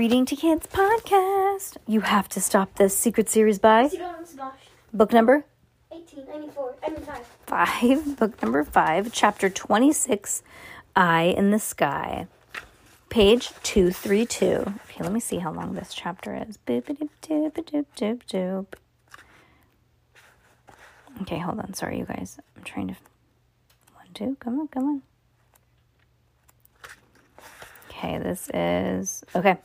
Reading to Kids podcast. You have to stop this secret series by book number 1894, I mean 5. five. Book number five, chapter 26 Eye in the Sky. Page 232. Okay, let me see how long this chapter is. Okay, hold on. Sorry, you guys. I'm trying to. One, two. Come on, come on. Okay, this is. Okay.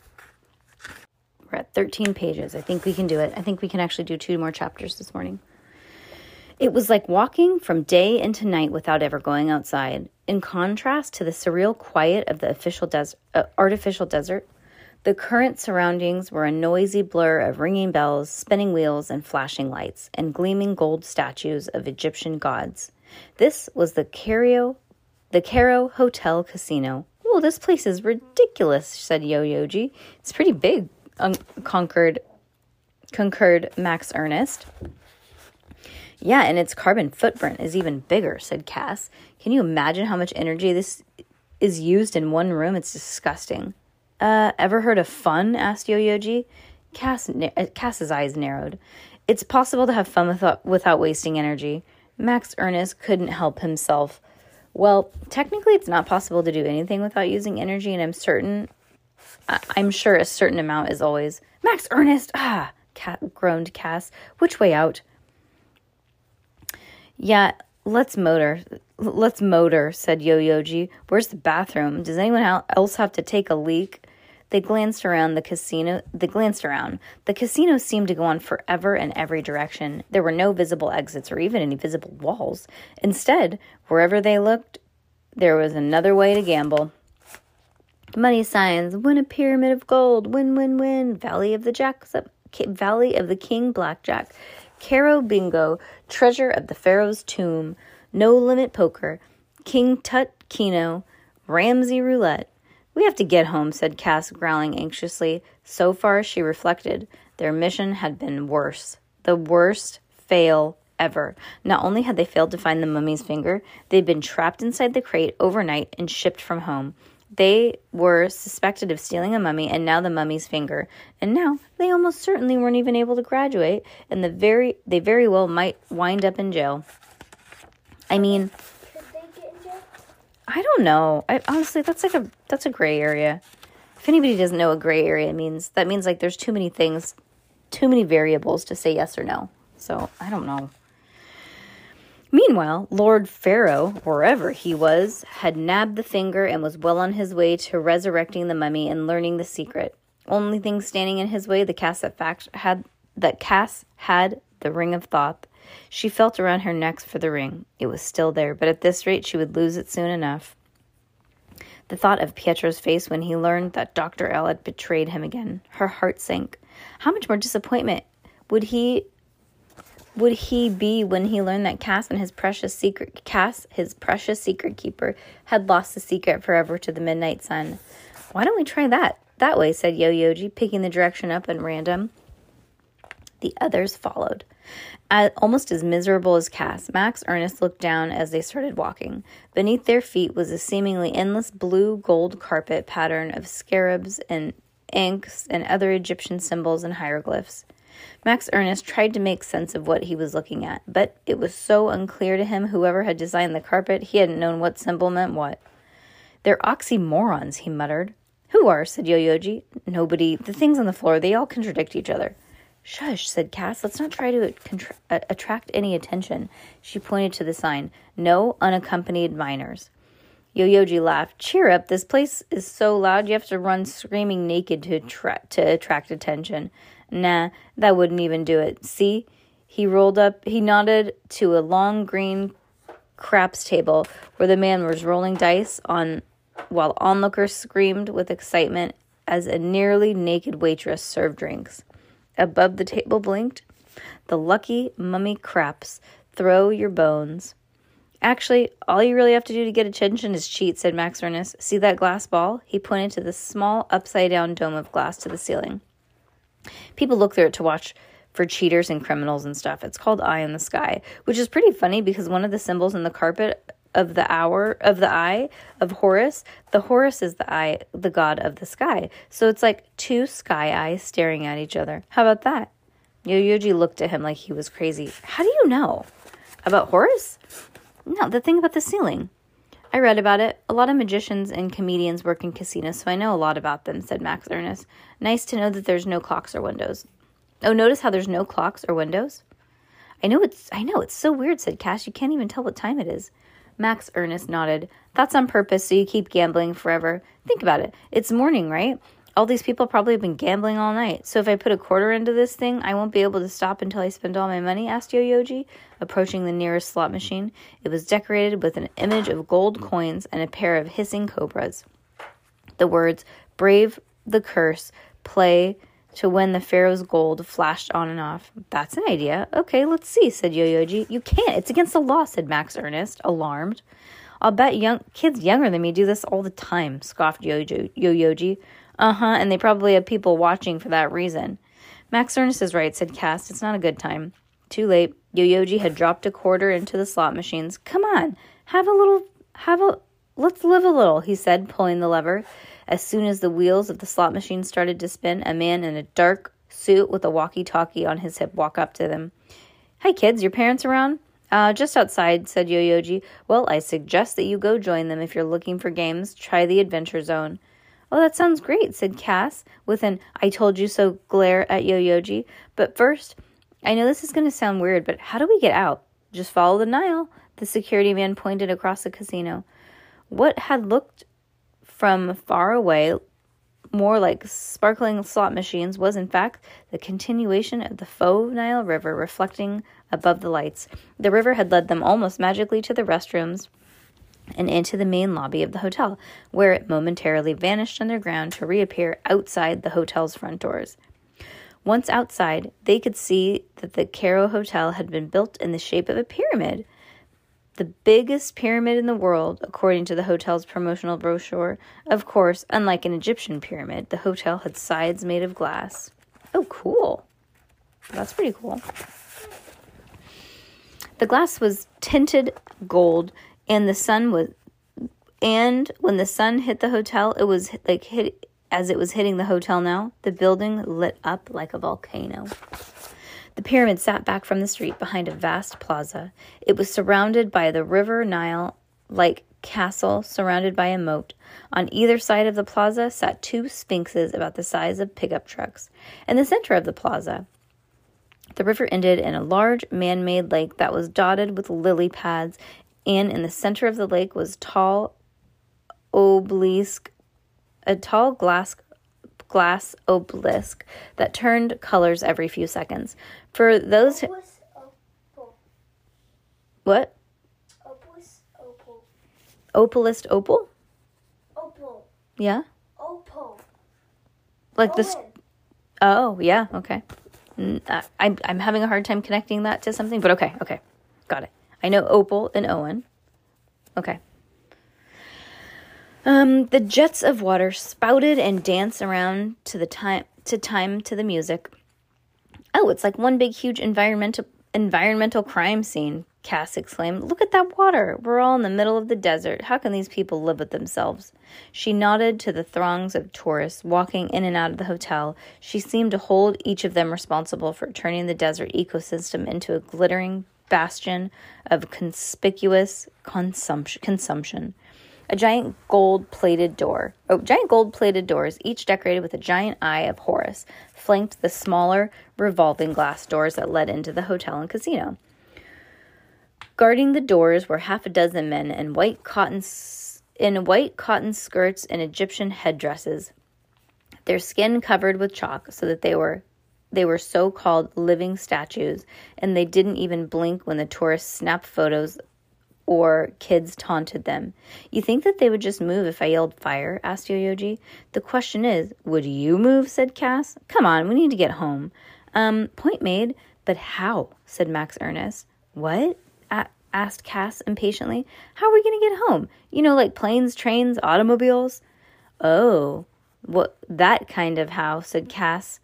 We're at 13 pages. I think we can do it. I think we can actually do two more chapters this morning. It was like walking from day into night without ever going outside. In contrast to the surreal quiet of the official des- uh, artificial desert, the current surroundings were a noisy blur of ringing bells, spinning wheels, and flashing lights, and gleaming gold statues of Egyptian gods. This was the Cairo, the Cairo Hotel Casino. Oh, this place is ridiculous," said Yo-Yoji. "It's pretty big," um, conquered, concurred Max Ernest. Yeah, and its carbon footprint is even bigger, said Cass. Can you imagine how much energy this is used in one room? It's disgusting. Uh, ever heard of fun? asked Yo-Yoji. Cass, uh, Cass's eyes narrowed. It's possible to have fun without, without wasting energy. Max Ernest couldn't help himself. Well, technically, it's not possible to do anything without using energy, and I'm certain, I- I'm sure a certain amount is always. Max Ernest! Ah! Cat groaned Cass. Which way out? Yeah, let's motor. Let's motor, said Yo-Yoji. Where's the bathroom? Does anyone else have to take a leak? They glanced around the casino. They glanced around. The casino seemed to go on forever in every direction. There were no visible exits or even any visible walls. Instead, wherever they looked, there was another way to gamble. Money signs, win a pyramid of gold, win, win, win, Valley of the Jacks, Valley of the King Blackjack, Caro Bingo, Treasure of the Pharaoh's Tomb, No Limit Poker, King Tut Keno, Ramses Roulette. We have to get home, said Cass, growling anxiously. So far, she reflected, their mission had been worse. The worst fail ever. Not only had they failed to find the mummy's finger, they'd been trapped inside the crate overnight and shipped from home. They were suspected of stealing a mummy and now the mummy's finger. And now they almost certainly weren't even able to graduate and the very they very well might wind up in jail. I mean, Could they get in jail? I don't know. I honestly that's like a that's a gray area. If anybody doesn't know what gray area means, that means like there's too many things, too many variables to say yes or no. So, I don't know. Meanwhile, Lord Pharaoh, wherever he was, had nabbed the finger and was well on his way to resurrecting the mummy and learning the secret. Only thing standing in his way, the Cass that fact had that Cass had the ring of Thoth. She felt around her neck for the ring. It was still there, but at this rate she would lose it soon enough. The thought of Pietro's face when he learned that Dr. L had betrayed him again, her heart sank. How much more disappointment would he would he be when he learned that Cass and his precious secret Cass, his precious secret keeper, had lost the secret forever to the midnight sun? Why don't we try that? That way, said Yo-Yoji, picking the direction up at random. The others followed. Almost as miserable as Cass, Max Ernest looked down as they started walking. Beneath their feet was a seemingly endless blue gold carpet pattern of scarabs and ankhs and other Egyptian symbols and hieroglyphs. Max Ernest tried to make sense of what he was looking at, but it was so unclear to him whoever had designed the carpet, he hadn't known what symbol meant what. They're oxymorons, he muttered. Who are? said Yo-Yoji. Nobody. The things on the floor, they all contradict each other. Shush, said Cass. Let's not try to contra- attract any attention. She pointed to the sign. No unaccompanied minors. Yo-Yoji laughed. Cheer up. This place is so loud you have to run screaming naked to, attra- to attract attention. Nah, that wouldn't even do it. See? He rolled up, he nodded to a long green craps table where the man was rolling dice on while onlookers screamed with excitement as a nearly naked waitress served drinks. Above the table blinked the lucky mummy craps. Throw your bones. Actually, all you really have to do to get attention is cheat, said Max Ernest. See that glass ball? He pointed to the small upside down dome of glass to the ceiling. People look through it to watch for cheaters and criminals and stuff. It's called Eye in the Sky, which is pretty funny because one of the symbols in the carpet of the hour of the eye of Horus, the Horus is the eye, the god of the sky. So it's like two sky eyes staring at each other. How about that? Yo-Yoji looked at him like he was crazy. How do you know? About Horus? No, the thing about the ceiling. I read about it. A lot of magicians and comedians work in casinos, so I know a lot about them, said Max Ernest. Nice to know that there's no clocks or windows. Oh, notice how there's no clocks or windows? I know it's I know it's so weird, said Cass. You can't even tell what time it is. Max Ernest nodded. That's on purpose so you keep gambling forever. Think about it. It's morning, right? All these people probably have been gambling all night. So if I put a quarter into this thing, I won't be able to stop until I spend all my money? asked Yo-Yoji, approaching the nearest slot machine. It was decorated with an image of gold coins and a pair of hissing cobras. The words, brave the curse, play to win the Pharaoh's gold flashed on and off. That's an idea. Okay, let's see, said Yo-Yoji. You can't. It's against the law, said Max Ernest, alarmed. I'll bet young kids younger than me do this all the time, scoffed Yo-Yoji. Uh huh, and they probably have people watching for that reason. Max Ernest is right, said Cass. It's not a good time. Too late. Yo-Yoji had dropped a quarter into the slot machines. Come on, have a little, have a, let's live a little, he said, pulling the lever. As soon as the wheels of the slot machine started to spin, a man in a dark suit with a walkie talkie on his hip walked up to them. Hi, kids, your parents around? Uh, just outside, said Yo-Yoji. Well, I suggest that you go join them if you're looking for games. Try the Adventure Zone. Oh, that sounds great, said Cass, with an I told you so glare at Yo-Yoji. But first, I know this is going to sound weird, but how do we get out? Just follow the Nile. The security man pointed across the casino. What had looked from far away, more like sparkling slot machines, was in fact the continuation of the faux Nile River reflecting above the lights. The river had led them almost magically to the restrooms and into the main lobby of the hotel, where it momentarily vanished underground to reappear outside the hotel's front doors. Once outside, they could see that the Cairo Hotel had been built in the shape of a pyramid. The biggest pyramid in the world, according to the hotel's promotional brochure. Of course, unlike an Egyptian pyramid, the hotel had sides made of glass. Oh, cool. That's pretty cool. The glass was tinted gold and the sun was and when the sun hit the hotel it was like hit as it was hitting the hotel now the building lit up like a volcano. The pyramid sat back from the street behind a vast plaza. It was surrounded by the river nile like castle surrounded by a moat. On either side of the plaza sat two sphinxes about the size of pickup trucks. In the center of the plaza the river ended in a large man made lake that was dotted with lily pads and in the center of the lake was tall obelisk, a tall glass glass obelisk that turned colors every few seconds. For those who, what? Opal. Opalist opal? Opal. Yeah. Opal. Like this Oh, yeah, okay. I'm I'm having a hard time connecting that to something, but okay, okay. Got it. I know Opal and Owen. Okay. Um, the jets of water spouted and danced around to the time to time to the music. Oh, it's like one big huge environmental environmental crime scene, Cass exclaimed. Look at that water. We're all in the middle of the desert. How can these people live with themselves? She nodded to the throngs of tourists walking in and out of the hotel. She seemed to hold each of them responsible for turning the desert ecosystem into a glittering bastion of conspicuous consumption. consumption. A giant gold plated door, oh, giant gold plated doors, each decorated with a giant eye of Horus, flanked the smaller revolving glass doors that led into the hotel and casino. Guarding the doors were half a dozen men in white cotton in white cotton skirts and Egyptian headdresses, their skin covered with chalk so that they were they were so-called living statues and they didn't even blink when the tourists snapped photos or kids taunted them. You think that they would just move if I yelled fire? asked Yoyoji. The question is, would you move? said Cass. Come on, we need to get home. Um, point made, but how? said Max Ernest. What? A- asked Cass impatiently. How are we going to get home? You know, like planes, trains, automobiles? Oh, what that kind of how, said Cass.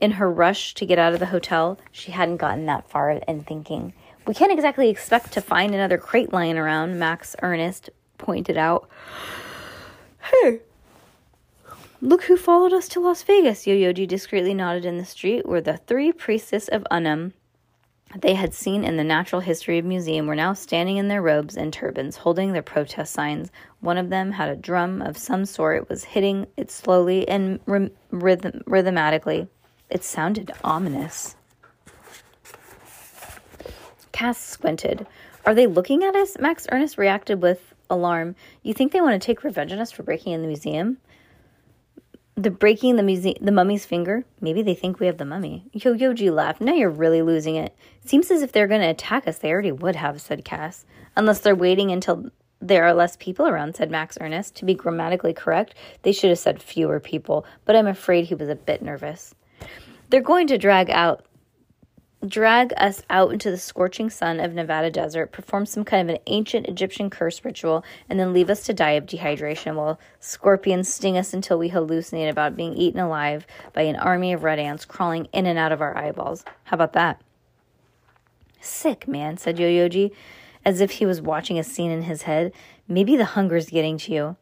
In her rush to get out of the hotel, she hadn't gotten that far in thinking. We can't exactly expect to find another crate lying around, Max Ernest pointed out. Hey, look who followed us to Las Vegas, Yoyoji discreetly nodded in the street where the three priestesses of Unum they had seen in the Natural History Museum were now standing in their robes and turbans, holding their protest signs. One of them had a drum of some sort. Was hitting it slowly and rhythm- rhythmatically. It sounded ominous. Cass squinted. Are they looking at us? Max Ernest reacted with alarm. You think they want to take revenge on us for breaking in the museum? The breaking the museum, the mummy's finger. Maybe they think we have the mummy. Yo Yoji laughed. Now you're really losing it. Seems as if they're going to attack us. They already would have," said Cass. Unless they're waiting until there are less people around," said Max Ernest. To be grammatically correct, they should have said fewer people. But I'm afraid he was a bit nervous. They're going to drag out drag us out into the scorching sun of Nevada desert, perform some kind of an ancient Egyptian curse ritual, and then leave us to die of dehydration while scorpions sting us until we hallucinate about being eaten alive by an army of red ants crawling in and out of our eyeballs. How about that? Sick, man, said Yoyoji, as if he was watching a scene in his head. Maybe the hunger's getting to you.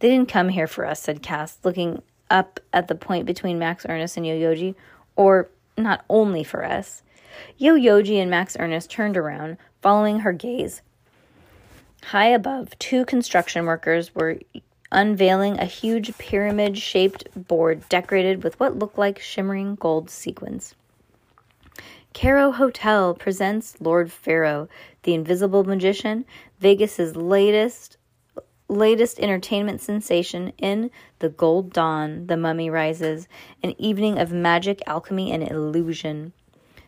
They didn't come here for us, said Cass, looking up at the point between Max Ernest and Yoyoji. Or not only for us. Yoyoji and Max Ernest turned around, following her gaze. High above, two construction workers were unveiling a huge pyramid shaped board decorated with what looked like shimmering gold sequins. Caro Hotel presents Lord Pharaoh, the invisible magician, Vegas's latest latest entertainment sensation in The Gold Dawn, The Mummy Rises, an evening of magic, alchemy, and illusion.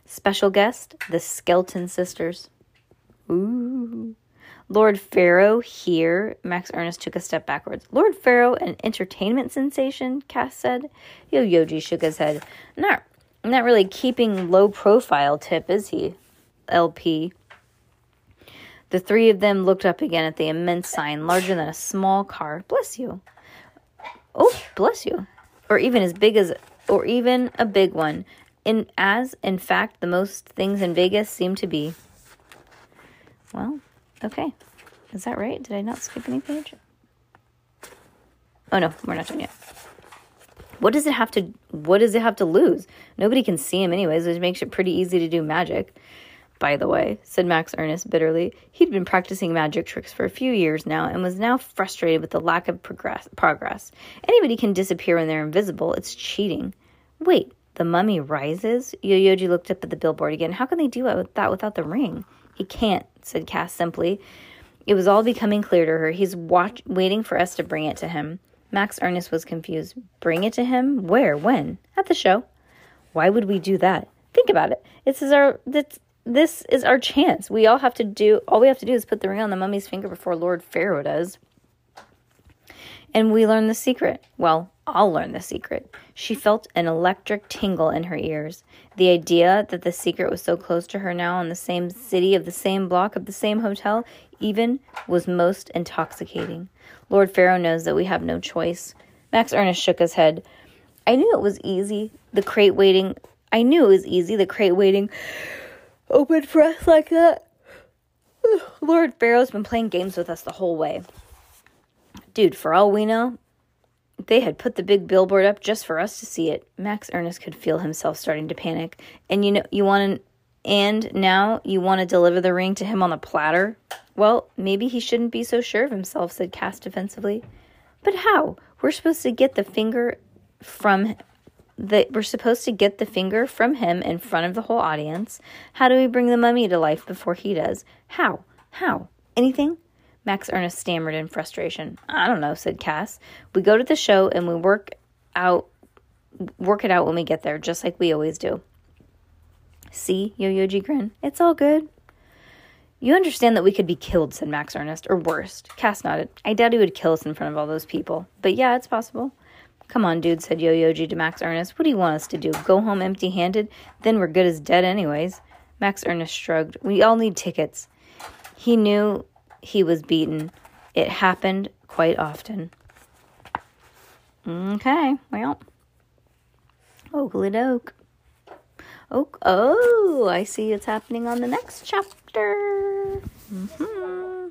Special guest, the Skelton Sisters. Ooh. Lord Pharaoh here. Max Ernest took a step backwards. Lord Pharaoh, an entertainment sensation, Cass said. Yoyoji shook his head. Not, not really keeping low profile tip, is he? LP. The three of them looked up again at the immense sign, larger than a small car. Bless you. Oh, bless you. Or even as big as, or even a big one in as in fact the most things in Vegas seem to be. Well, okay. Is that right? Did I not skip any page? Oh no, we're not done yet. What does it have to what does it have to lose? Nobody can see him anyways, which makes it pretty easy to do magic. By the way, said Max Ernest bitterly. He'd been practicing magic tricks for a few years now and was now frustrated with the lack of progress. progress. Anybody can disappear when they're invisible. It's cheating. Wait, the mummy rises? Yoyoji looked up at the billboard again. How can they do that without the ring? He can't, said Cass simply. It was all becoming clear to her. He's watch- waiting for us to bring it to him. Max Ernest was confused. Bring it to him? Where? When? At the show. Why would we do that? Think about it. Is our this is our chance. We all have to do all we have to do is put the ring on the mummy's finger before Lord Pharaoh does. And we learn the secret. Well, I'll learn the secret. She felt an electric tingle in her ears. The idea that the secret was so close to her now in the same city, of the same block, of the same hotel, even was most intoxicating. Lord Pharaoh knows that we have no choice. Max Ernest shook his head. I knew it was easy. The crate waiting. I knew it was easy. The crate waiting open for us like that. Lord Pharaoh's been playing games with us the whole way. Dude, for all we know, they had put the big billboard up just for us to see it. Max Ernest could feel himself starting to panic. And you know, you want to, and now you want to deliver the ring to him on a platter? Well, maybe he shouldn't be so sure of himself, said Cass defensively. But how? We're supposed to get the finger from the we're supposed to get the finger from him in front of the whole audience. How do we bring the mummy to life before he does? How? How? Anything? Max Ernest stammered in frustration. I don't know, said Cass. We go to the show and we work out work it out when we get there, just like we always do. See, Yoyoji grinned. It's all good. You understand that we could be killed, said Max Ernest, or worse. Cass nodded. I doubt he would kill us in front of all those people. But yeah, it's possible. Come on, dude, said Yo-Yoji to Max Ernest. What do you want us to do? Go home empty-handed? Then we're good as dead anyways. Max Ernest shrugged. We all need tickets. He knew he was beaten. It happened quite often. Okay, well. Oakley doke. Oak. Oh, I see it's happening on the next chapter. hmm